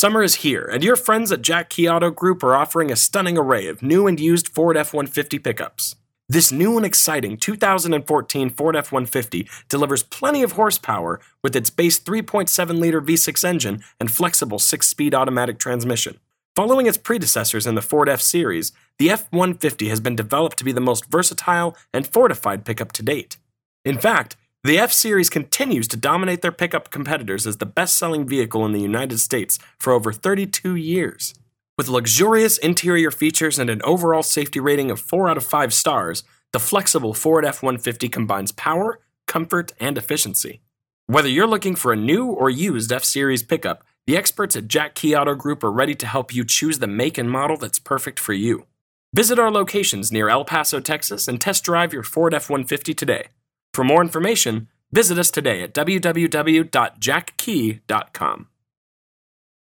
Summer is here, and your friends at Jack Auto Group are offering a stunning array of new and used Ford F 150 pickups. This new and exciting 2014 Ford F 150 delivers plenty of horsepower with its base 3.7 liter V6 engine and flexible 6 speed automatic transmission. Following its predecessors in the Ford F Series, the F 150 has been developed to be the most versatile and fortified pickup to date. In fact, the F Series continues to dominate their pickup competitors as the best selling vehicle in the United States for over 32 years. With luxurious interior features and an overall safety rating of 4 out of 5 stars, the flexible Ford F 150 combines power, comfort, and efficiency. Whether you're looking for a new or used F Series pickup, the experts at Jack Key Auto Group are ready to help you choose the make and model that's perfect for you. Visit our locations near El Paso, Texas, and test drive your Ford F 150 today. For more information, visit us today at www.jackkey.com.